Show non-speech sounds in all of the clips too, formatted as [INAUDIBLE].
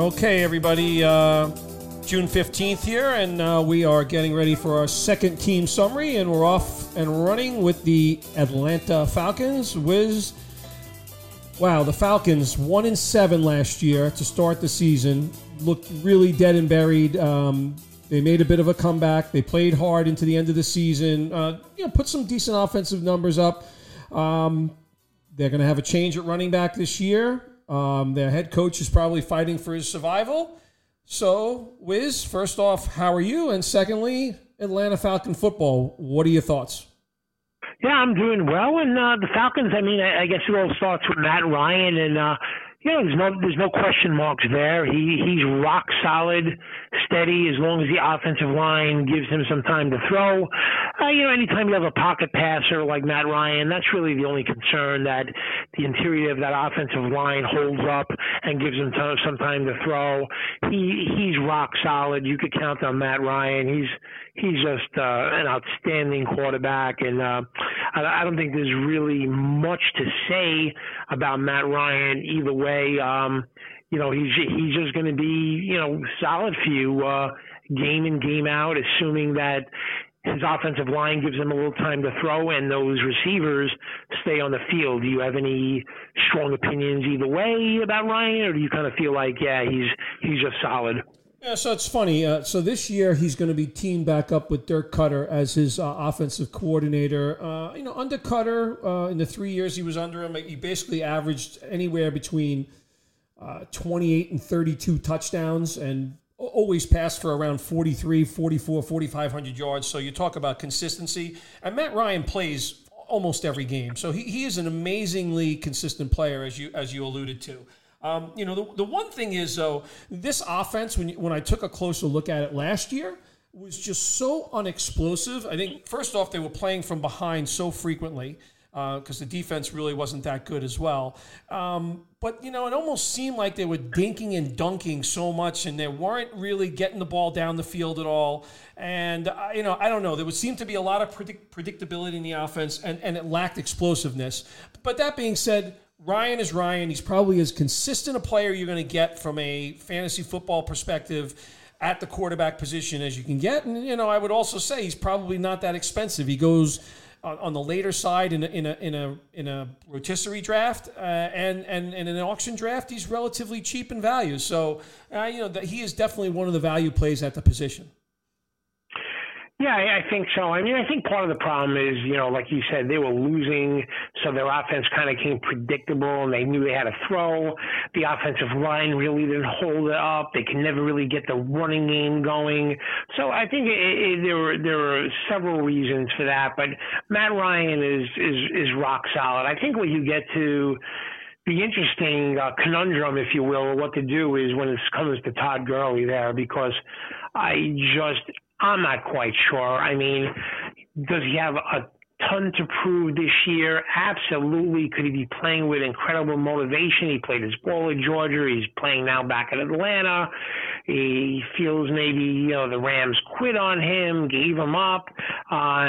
Okay, everybody. Uh, June 15th here, and uh, we are getting ready for our second team summary, and we're off and running with the Atlanta Falcons. Wiz, wow, the Falcons one in seven last year to start the season looked really dead and buried. Um, they made a bit of a comeback. They played hard into the end of the season. Uh, you know, put some decent offensive numbers up. Um, they're going to have a change at running back this year. Um, their head coach is probably fighting for his survival. So, Wiz, first off, how are you? And secondly, Atlanta Falcon football. What are your thoughts? Yeah, I'm doing well. And uh, the Falcons, I mean, I, I guess it all starts with Matt Ryan. And uh, you know, there's no there's no question marks there. He he's rock solid, steady as long as the offensive line gives him some time to throw. Uh, you know, anytime you have a pocket passer like Matt Ryan, that's really the only concern that the interior of that offensive line holds up and gives him t- some time to throw. He he's rock solid. You could count on Matt Ryan. He's he's just uh, an outstanding quarterback, and uh, I, I don't think there's really much to say about Matt Ryan either way. Um, you know, he's he's just going to be you know solid for you uh, game in game out, assuming that his offensive line gives him a little time to throw, and those receivers stay on the field. Do you have any strong opinions either way about Ryan, or do you kind of feel like, yeah, he's he's just solid? Yeah, so it's funny. Uh, so this year he's going to be teamed back up with Dirk Koetter as his uh, offensive coordinator. Uh, you know, under Koetter, uh, in the three years he was under him, he basically averaged anywhere between uh, 28 and 32 touchdowns and always passed for around 43, 44, 4,500 yards. So you talk about consistency. And Matt Ryan plays almost every game. So he, he is an amazingly consistent player, as you as you alluded to. Um, you know, the, the one thing is, though, this offense, when, when I took a closer look at it last year, was just so unexplosive. I think, first off, they were playing from behind so frequently because uh, the defense really wasn't that good as well. Um, but, you know, it almost seemed like they were dinking and dunking so much and they weren't really getting the ball down the field at all. And, uh, you know, I don't know. There would seem to be a lot of predict- predictability in the offense and, and it lacked explosiveness. But that being said, Ryan is Ryan. He's probably as consistent a player you're going to get from a fantasy football perspective at the quarterback position as you can get. And, you know, I would also say he's probably not that expensive. He goes on, the later side in a, in a, in a, in a rotisserie draft uh, and, and, and in an auction draft, he's relatively cheap in value. So, uh, you know, that he is definitely one of the value plays at the position. Yeah, I think so. I mean, I think part of the problem is, you know, like you said, they were losing, so their offense kind of came predictable, and they knew they had to throw. The offensive line really didn't hold it up. They can never really get the running game going. So I think it, it, there were there were several reasons for that. But Matt Ryan is is is rock solid. I think when you get to the interesting uh, conundrum, if you will, what to do is when it comes to Todd Gurley there, because I just I'm not quite sure. I mean, does he have a ton to prove this year? Absolutely. Could he be playing with incredible motivation? He played his ball at Georgia. He's playing now back in Atlanta. He feels maybe you know the Rams quit on him, gave him up, uh,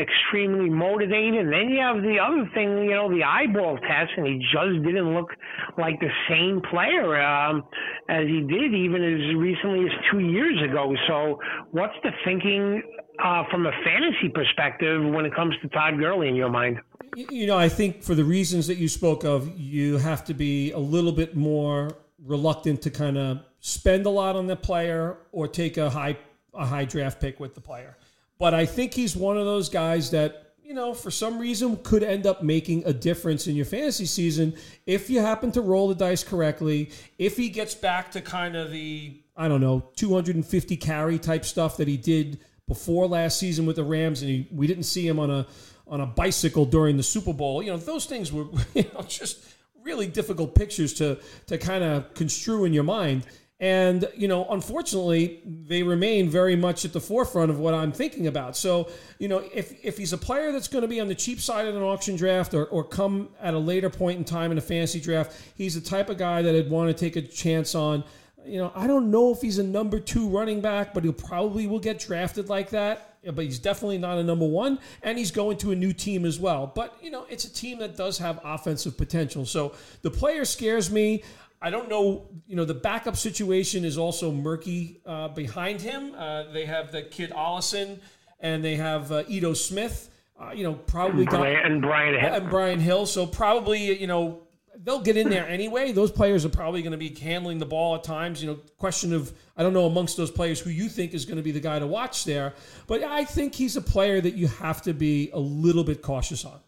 extremely motivated. And then you have the other thing, you know, the eyeball test, and he just didn't look like the same player um, as he did even as recently as two years ago. So, what's the thinking uh, from a fantasy perspective when it comes to Todd Gurley in your mind? You know, I think for the reasons that you spoke of, you have to be a little bit more reluctant to kind of spend a lot on the player or take a high a high draft pick with the player. But I think he's one of those guys that you know, for some reason could end up making a difference in your fantasy season if you happen to roll the dice correctly. If he gets back to kind of the, I don't know, 250 carry type stuff that he did before last season with the Rams, and he, we didn't see him on a on a bicycle during the Super Bowl. You know, those things were [LAUGHS] you know just really difficult pictures to to kind of construe in your mind. And, you know, unfortunately, they remain very much at the forefront of what I'm thinking about. So, you know, if, if he's a player that's going to be on the cheap side of an auction draft or, or come at a later point in time in a fantasy draft, he's the type of guy that I'd want to take a chance on. You know, I don't know if he's a number two running back, but he'll probably will get drafted like that but he's definitely not a number one, and he's going to a new team as well. But you know, it's a team that does have offensive potential. So the player scares me. I don't know. You know, the backup situation is also murky uh, behind him. Uh, they have the kid Ollison, and they have uh, Ito Smith. Uh, you know, probably and Brian, and Brian Hill. and Brian Hill. So probably you know they'll get in there anyway. Those players are probably going to be handling the ball at times. You know, question of I don't know amongst those players who you think is going to be the guy to watch there, but I think he's a player that you have to be a little bit cautious on.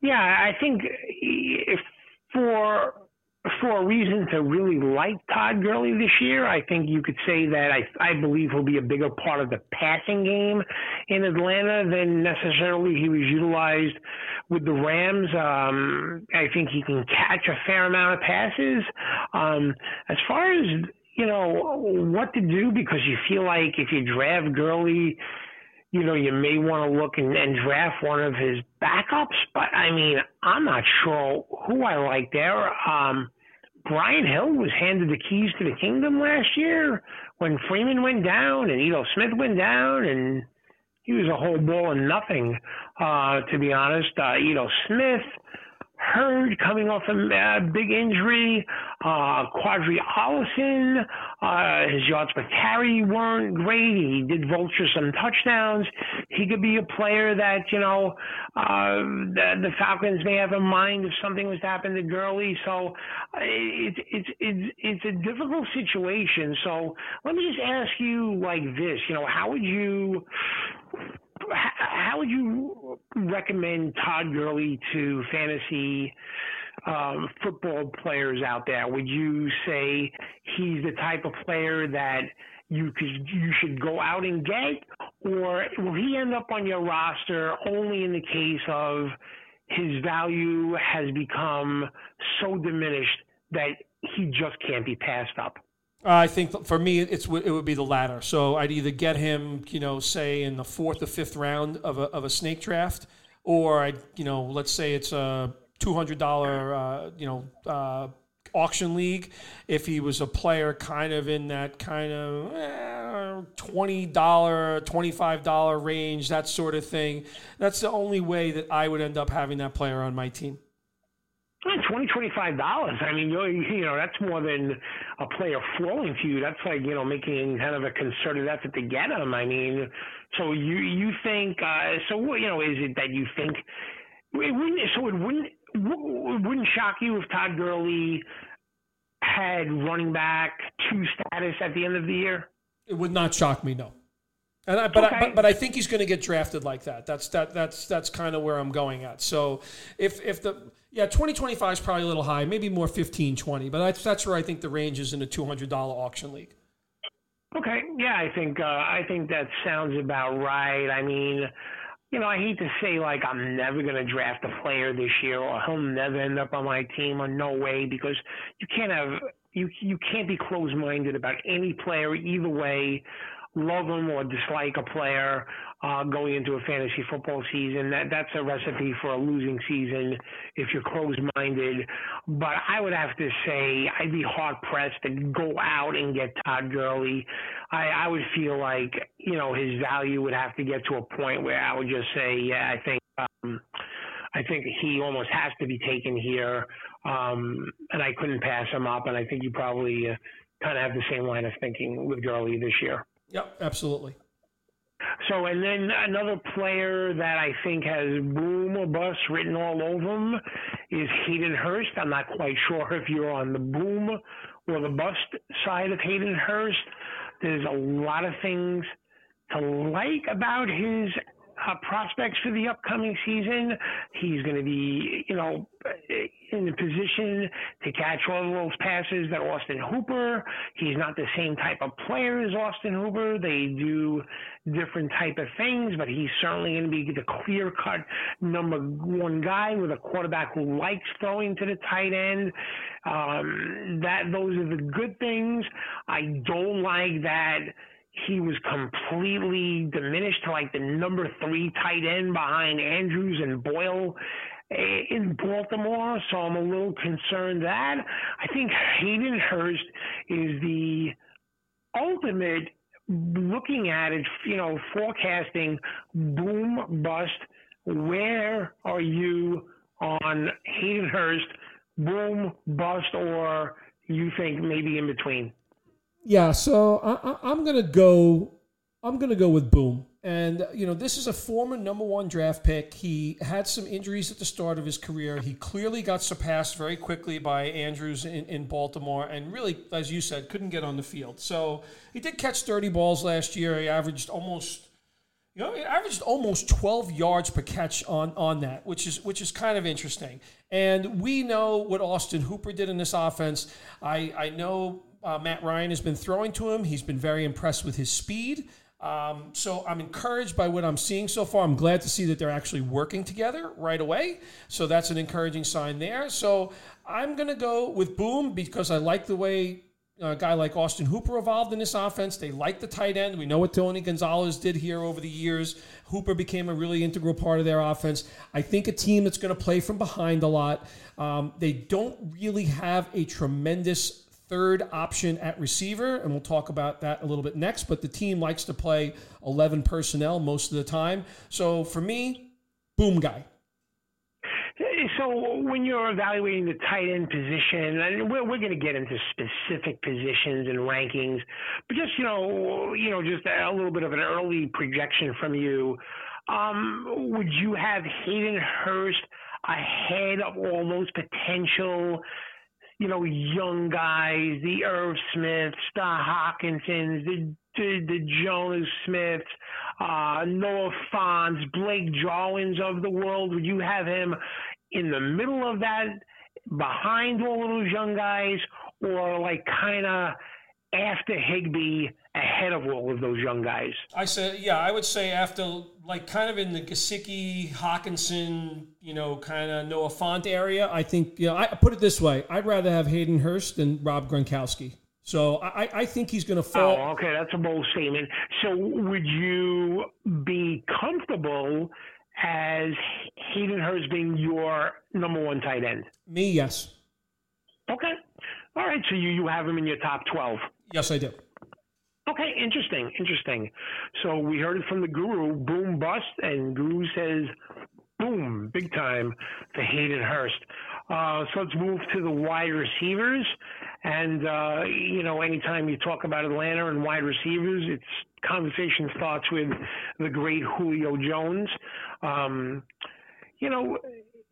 Yeah, I think if for for a reason to really like Todd Gurley this year, I think you could say that I, I believe he'll be a bigger part of the passing game in Atlanta than necessarily he was utilized with the Rams. Um, I think he can catch a fair amount of passes. Um, as far as you know what to do, because you feel like if you draft Gurley you know, you may want to look and, and draft one of his backups, but I mean, I'm not sure who I like there. Um, Brian Hill was handed the keys to the kingdom last year when Freeman went down and Ito Smith went down, and he was a whole ball of nothing, uh, to be honest. Uh, Ito Smith Hurd coming off a big injury. Uh, Qadree Ollison, uh, his yards per carry weren't great. He did vulture some touchdowns. He could be a player that, you know, uh, the, the Falcons may have in mind if something was to happen to Gurley. So uh, it's, it's, it's, it's a difficult situation. So let me just ask you like this, you know, how would you, how would you recommend Todd Gurley to fantasy um, football players out there? Would you say he's the type of player that you could you should go out and get, or will he end up on your roster only in the case of his value has become so diminished that he just can't be passed up? I think for me, it's it would be the latter. So I'd either get him, you know, say in the fourth or fifth round of a, of a snake draft, or I, you know, let's say it's a two hundred dollar, uh, you know, uh, auction league. If he was a player, kind of in that kind of eh, twenty dollar, twenty five dollar range, that sort of thing. That's the only way that I would end up having that player on my team. Twenty twenty five dollars. I mean, you [LAUGHS] you know that's more than a player flowing to you. That's like you know making kind of a concerted effort to get him. I mean, so you you think uh, so? What you know is it that you think it wouldn't? So it wouldn't it wouldn't shock you if Todd Gurley had running back two status at the end of the year? It would not shock me, no. And I, but, okay. I, but but I think he's going to get drafted like that. That's that that's that's kind of where I'm going at. So if if the yeah, 2025 is probably a little high, maybe more 15, 20, but that's, that's where I think the range is in a $200 auction league. Okay, yeah, I think uh, I think that sounds about right. I mean, you know, I hate to say like I'm never going to draft a player this year, or he'll never end up on my team, or no way, because you can't have you you can't be closed minded about any player either way love them or dislike a player uh, going into a fantasy football season. That that's a recipe for a losing season if you're closed-minded. But I would have to say I'd be hard pressed to go out and get Todd Gurley. I, I would feel like you know his value would have to get to a point where I would just say, yeah, I think. Um, I think he almost has to be taken here, um, and I couldn't pass him up. And I think you probably uh, kind of have the same line of thinking with Gurley this year. Yep, absolutely. So, and then another player that I think has boom or bust written all over him is Hayden Hurst. I'm not quite sure if you're on the boom or the bust side of Hayden Hurst. There's a lot of things to like about his uh, prospects for the upcoming season. He's going to be, you know, in the position to catch all those passes that Austin Hooper. He's not the same type of player as Austin Hooper. They do different type of things, but he's certainly going to be the clear cut number one guy with a quarterback who likes throwing to the tight end. Um, that those are the good things. I don't like that he was completely diminished to like the number three tight end behind Andrews and Boyle eh, in Baltimore. So I'm a little concerned that I think Hayden Hurst is the ultimate looking at it, you know, forecasting boom bust. Where are you on Hayden Hurst boom, bust, or you think maybe in between? Yeah, so I, am to go. I'm to go with boom. And, uh, you know, this is a former number one draft pick. He had some injuries at the start of his career. He clearly got surpassed very quickly by Andrews in, in Baltimore and really, as you said, couldn't get on the field. So he did catch 30 balls last year. He averaged almost. You know, he averaged almost 12 yards per catch on, on that, which is which is kind of interesting. And we know what Austin Hooper did in this offense. I, I know uh, Matt Ryan has been throwing to him. He's been very impressed with his speed. Um, so I'm encouraged by what I'm seeing so far. I'm glad to see that they're actually working together right away. So that's an encouraging sign there. So I'm going to go with Boom because I like the way a guy like Austin Hooper evolved in this offense. They like the tight end. We know what Tony Gonzalez did here over the years. Hooper became a really integral part of their offense. I think a team that's going to play from behind a lot. Um, they don't really have a tremendous third option at receiver, and we'll talk about that a little bit next. But the team likes to play 11 personnel most of the time. So for me, boom guy. So when you're evaluating the tight end position, and we're, we're going to get into specific positions and rankings, but just you know, you know, just a little bit of an early projection from you. Um, would you have Hayden Hurst ahead of all those potential you know, young guys, the Irv Smiths, the Hockensons, the the, the Jonnu Smiths, uh, Noah Fants, Blake Jarwins of the world. Would you have him in the middle of that, behind all of those young guys, or like kind of after Higbee ahead of all of those young guys? I said, yeah, I would say after, like, kind of in the Gesicki, Hockenson, you know, kind of Noah Fant area. I think, you know, I put it this way: I'd rather have Hayden Hurst than Rob Gronkowski. So I, I think he's going to fall. Oh, okay, that's a bold statement. So would you be comfortable as Hayden Hurst being your number one tight end? Me, yes. Okay. All right. So you, you have him in your top 12. Yes, I do. Okay, interesting, interesting. So we heard it from the guru, boom bust, and guru says, boom, big time for Hayden Hurst. Uh, so let's move to the wide receivers. And, uh, you know, anytime you talk about Atlanta and wide receivers, it's conversation starts with the great Julio Jones. Um, you know,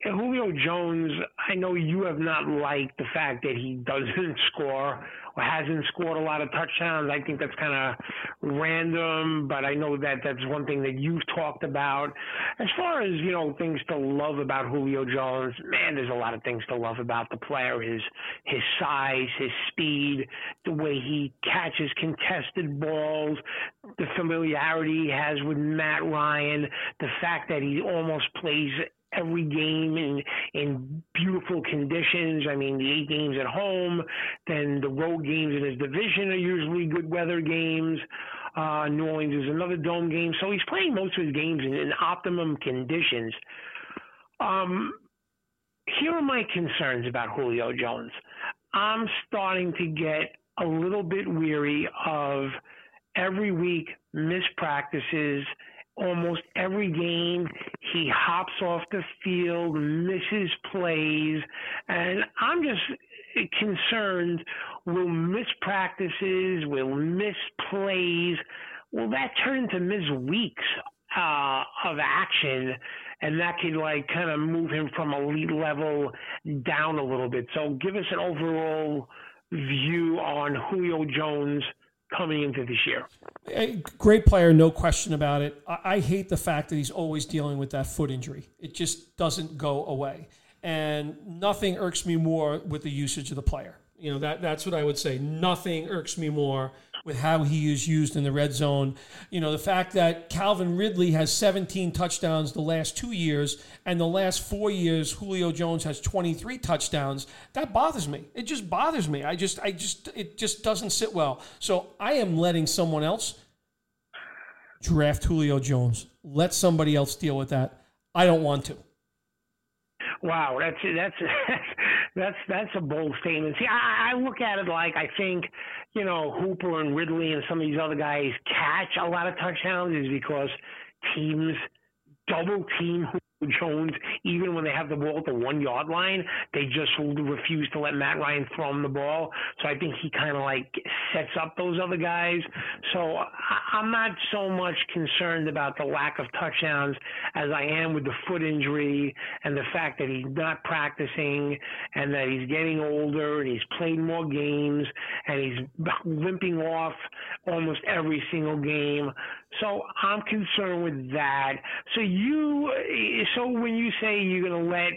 Julio Jones, I know you have not liked the fact that he doesn't [LAUGHS] score or hasn't scored a lot of touchdowns. I think that's kind of random, but I know that that's one thing that you've talked about. As far as, you know, things to love about Julio Jones, man, there's a lot of things to love about the player. His his size, his speed, the way he catches contested balls, the familiarity he has with Matt Ryan, the fact that he almost plays every game in in beautiful conditions. I mean, the eight games at home, then the road games in his division are usually good weather games. Uh, New Orleans is another dome game, so he's playing most of his games in, in optimum conditions. Um, here are my concerns about Julio Jones. I'm starting to get a little bit weary of every week mispractices practices almost every game. He hops off the field, misses plays, and I'm just concerned will miss practices, will miss plays. Will that turn into miss weeks uh, of action? And that could like kind of move him from elite level down a little bit. So give us an overall view on Julio Jones coming into this year. A great player, no question about it. I, I, hate the fact that he's always dealing with that foot injury. It just doesn't go away. And nothing irks me more with the usage of the player. You know, that that's what I would say. Nothing irks me more with how he is used in the red zone. You know, the fact that Calvin Ridley has 17 touchdowns the last two years, and the last four years Julio Jones has 23 touchdowns, that bothers me. It just bothers me. I just, I just, it just doesn't sit well. So I am letting someone else draft Julio Jones. Let somebody else deal with that. I don't want to. Wow, that's that's [LAUGHS] that's that's a bold statement. See, I, I look at it like I think you know Hooper and Ridley and some of these other guys catch a lot of touchdowns is because teams double team Jones, even when they have the ball at the one yard line, they just refuse to let Matt Ryan throw him the ball. So I think he kind of like sets up those other guys. So I'm not so much concerned about the lack of touchdowns as I am with the foot injury and the fact that he's not practicing and that he's getting older and he's played more games and he's limping off almost every single game. So I'm concerned with that. So you, so when you say you're going to let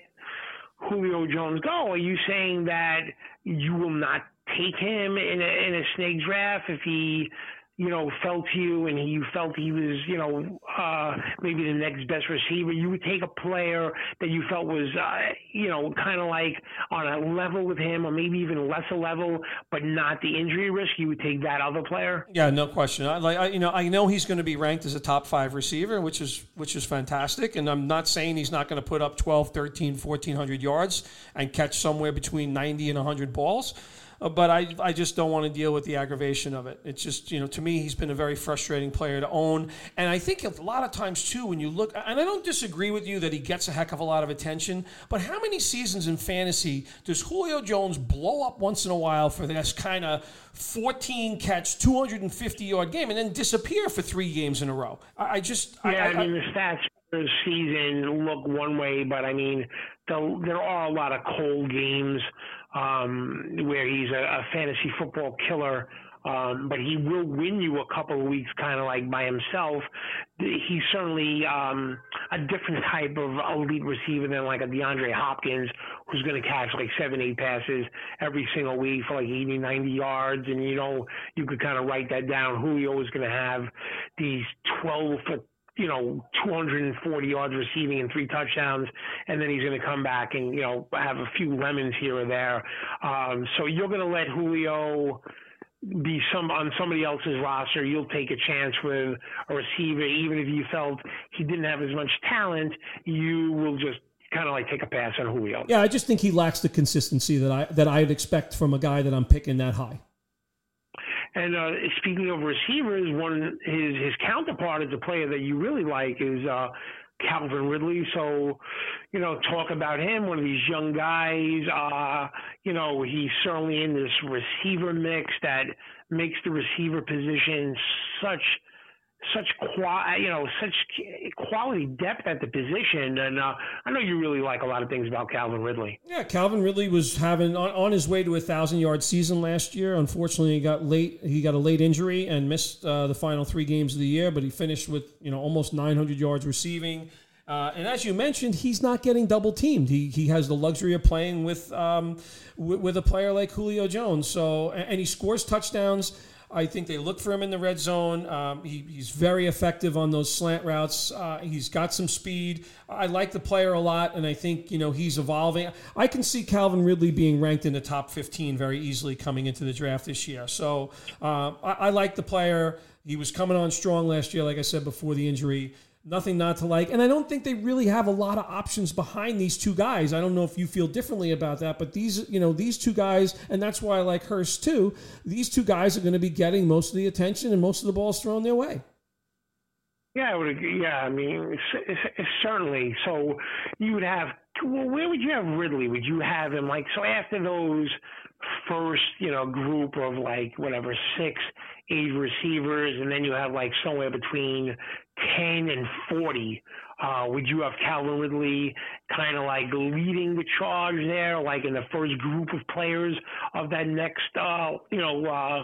Julio Jones go, are you saying that you will not take him in a in a snake draft if he you know, felt you and you felt he was, you know, uh, maybe the next best receiver, you would take a player that you felt was, uh, you know, kind of like on a level with him or maybe even lesser level, but not the injury risk. You would take that other player. Yeah, no question. I, like, I, you know, I know he's going to be ranked as a top five receiver, which is, which is fantastic. And I'm not saying he's not going to put up 12, 13, 1400 yards and catch somewhere between 90 and 100 balls. Uh, but I, I just don't want to deal with the aggravation of it. It's just, you know, to me, he's been a very frustrating player to own. And I think a lot of times, too, when you look, and I don't disagree with you that he gets a heck of a lot of attention, but how many seasons in fantasy does Julio Jones blow up once in a while for this kind of 14 catch, 250 yard game and then disappear for three games in a row? I, I just. Yeah, I, I, I mean, the stats for the season look one way, but I mean, the, there are a lot of cold games um, where he's a, a fantasy football killer. Um, but he will win you a couple of weeks kind of like by himself. He's certainly um, a different type of elite receiver than like a DeAndre Hopkins, who's going to catch like seven, eight passes every single week for like 80, 90 yards. And, you know, you could kind of write that down. Julio is going to have these 12 foot you know, 240 yards receiving and three touchdowns, and then he's going to come back and you know have a few lemons here or there. Um, so you're going to let Julio be some on somebody else's roster. You'll take a chance with a receiver, even if you felt he didn't have as much talent. You will just kind of like take a pass on Julio. Yeah, I just think he lacks the consistency that I that I'd expect from a guy that I'm picking that high. And uh, speaking of receivers, one his his counterpart is a player that you really like is uh, Calvin Ridley. So, you know, talk about him, one of these young guys. Uh, you know, he's certainly in this receiver mix that makes the receiver position such such qual, you know, such quality depth at the position. And uh, I know you really like a lot of things about Calvin Ridley. Yeah, Calvin Ridley was having on, on his way to a thousand yard season last year. Unfortunately, he got late. He got a late injury and missed uh, the final three games of the year. But he finished with you know almost 900 yards receiving. Uh, and as you mentioned, he's not getting double teamed. He, he has the luxury of playing with, um, with, with a player like Julio Jones. So and he scores touchdowns. I think they look for him in the red zone. Um, he, he's very effective on those slant routes. Uh, he's got some speed. I like the player a lot, and I think you know he's evolving. I can see Calvin Ridley being ranked in the top 15 very easily coming into the draft this year. So uh, I, I like the player. He was coming on strong last year, like I said before the injury nothing not to like. And I don't think they really have a lot of options behind these two guys. I don't know if you feel differently about that, but these, you know, these two guys, and that's why I like Hurst too. These two guys are going to be getting most of the attention and most of the balls thrown their way. Yeah, I would. Yeah, I mean, it's, it's, it's certainly. So you would have. Well, where would you have Ridley? Would you have him like so after those first, you know, group of like whatever six, eight receivers, and then you have like somewhere between 10 and 40. Uh, would you have Calvin Ridley kind of like leading the charge there, like in the first group of players of that next, uh, you know, uh,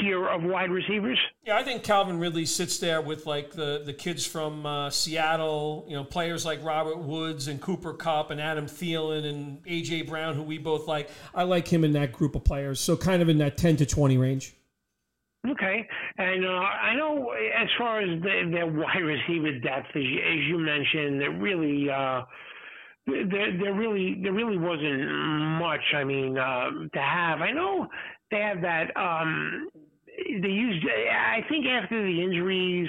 tier of wide receivers? Yeah, I think Calvin Ridley sits there with like the, the kids from uh, Seattle, you know, players like Robert Woods and Cooper Kupp and Adam Thielen and A.J. Brown, who we both like. I like him in that group of players. So kind of in that 10 to 20 range. Okay, and uh, I know as far as the, their wide receiver depth, as you, as you mentioned, there really, uh, there, there really, there really wasn't much. I mean, uh, to have. I know they have that. Um, they used. I think after the injuries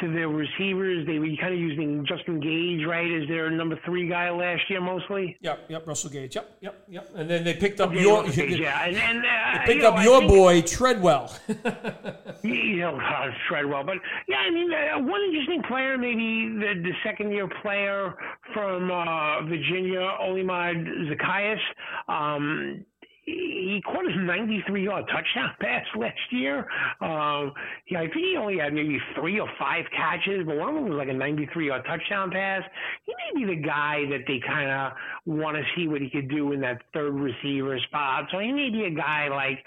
to their receivers, they were kind of using Justin Gage, right, as their number three guy last year, mostly. Yep, yep, Russell Gage. Yep, yep, yep. And then they picked up okay, your. Gage, yeah, and, and uh, [LAUGHS] they picked up know, your boy Treadwell. [LAUGHS] you know, uh, Treadwell, but yeah, I mean, uh, one interesting player, maybe the, the second year player from uh, Virginia, Olamide Zaccheaus. Um, he caught his 93 yard touchdown pass last year. Um, yeah, I think he only had maybe three or five catches, but one of them was like a 93 yard touchdown pass. He may be the guy that they kind of want to see what he could do in that third receiver spot. So he may be a guy like,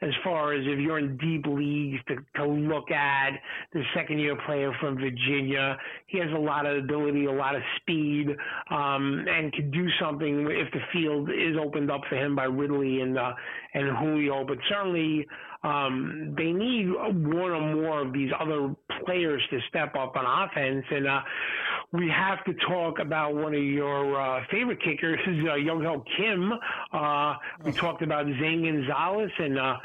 as far as if you're in deep leagues to, to look at the second year player from Virginia. He has a lot of ability, a lot of speed, um, and can do something if the field is opened up for him by Ridley and uh, and Julio. But certainly, um, they need one or more of these other players to step up on offense. And uh, we have to talk about one of your uh, favorite kickers, [LAUGHS] uh, Younghoe Kim. Uh, we talked about Zane Gonzalez and. Uh,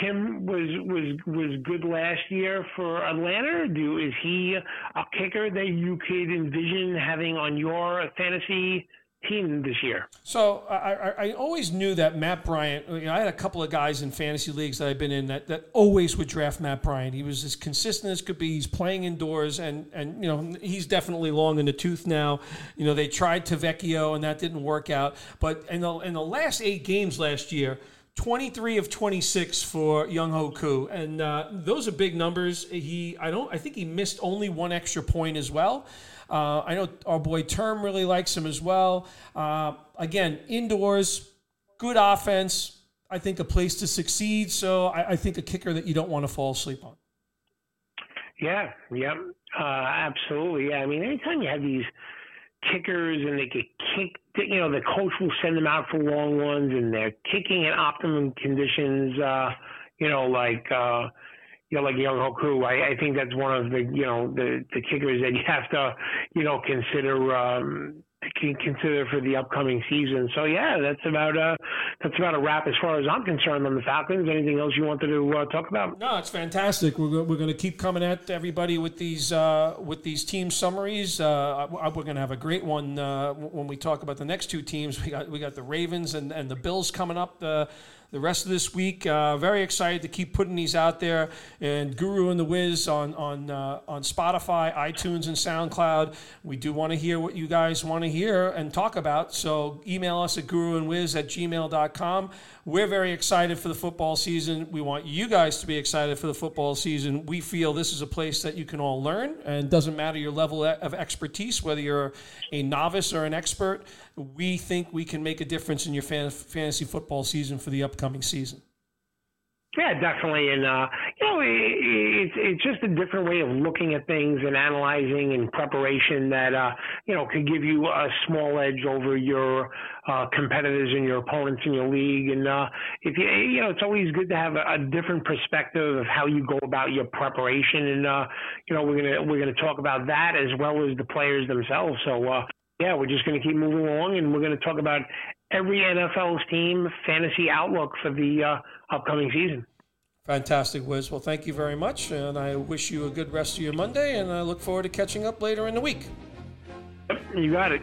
Kim was was was good last year for Atlanta. Do is he a kicker that you could envision having on your fantasy team this year. So I, I, always knew that Matt Bryant. You know, I had a couple of guys in fantasy leagues that I've been in that, that always would draft Matt Bryant. He was as consistent as could be. He's playing indoors, and and you know he's definitely long in the tooth now. You know they tried Tavecchio and that didn't work out. But in the in the last eight games last year. 23 of 26 for Younghoe Koo, and uh, those are big numbers. He, I don't, I think he missed only one extra point as well. Uh, I know our boy Term really likes him as well. Uh, again, indoors, good offense. I think a place to succeed. So I, I, think a kicker that you don't want to fall asleep on. Yeah, yeah, uh, absolutely. Yeah, I mean, anytime you have these kickers and they get kicked, you know, the coach will send them out for long ones and they're kicking in optimum conditions. Uh, you know, like uh, you know, like Younghoe Koo, I, I think that's one of the, you know, the, the kickers that you have to, you know, consider, um, consider for the upcoming season. So yeah, that's about uh, that's about a wrap as far as I'm concerned on the Falcons. Anything else you wanted to uh, talk about? No, it's fantastic. We're, we're going to keep coming at everybody with these uh, with these team summaries. Uh, we're going to have a great one uh, when we talk about the next two teams. We got we got the Ravens and, and the Bills coming up. Uh, the rest of this week. Uh, very excited to keep putting these out there. And Guru and the Wiz on on uh, on Spotify, iTunes, and SoundCloud. We do want to hear what you guys want to hear and talk about. So email us at guruandwiz at gmail.com. We're very excited for the football season. We want you guys to be excited for the football season. We feel this is a place that you can all learn, and doesn't matter your level of expertise, whether you're a novice or an expert. We think we can make a difference in your fantasy football season for the upcoming season. Yeah, definitely, and uh, you know, it's it's just a different way of looking at things and analyzing and preparation that uh, you know could give you a small edge over your uh, competitors and your opponents in your league. And uh, if you you know, it's always good to have a, a different perspective of how you go about your preparation. And uh, you know, we're gonna we're gonna talk about that as well as the players themselves. So. Uh, yeah, we're just going to keep moving along, and we're going to talk about every NFL's team fantasy outlook for the uh, upcoming season. Fantastic, Wiz. Well, thank you very much, and I wish you a good rest of your Monday, and I look forward to catching up later in the week. Yep, you got it.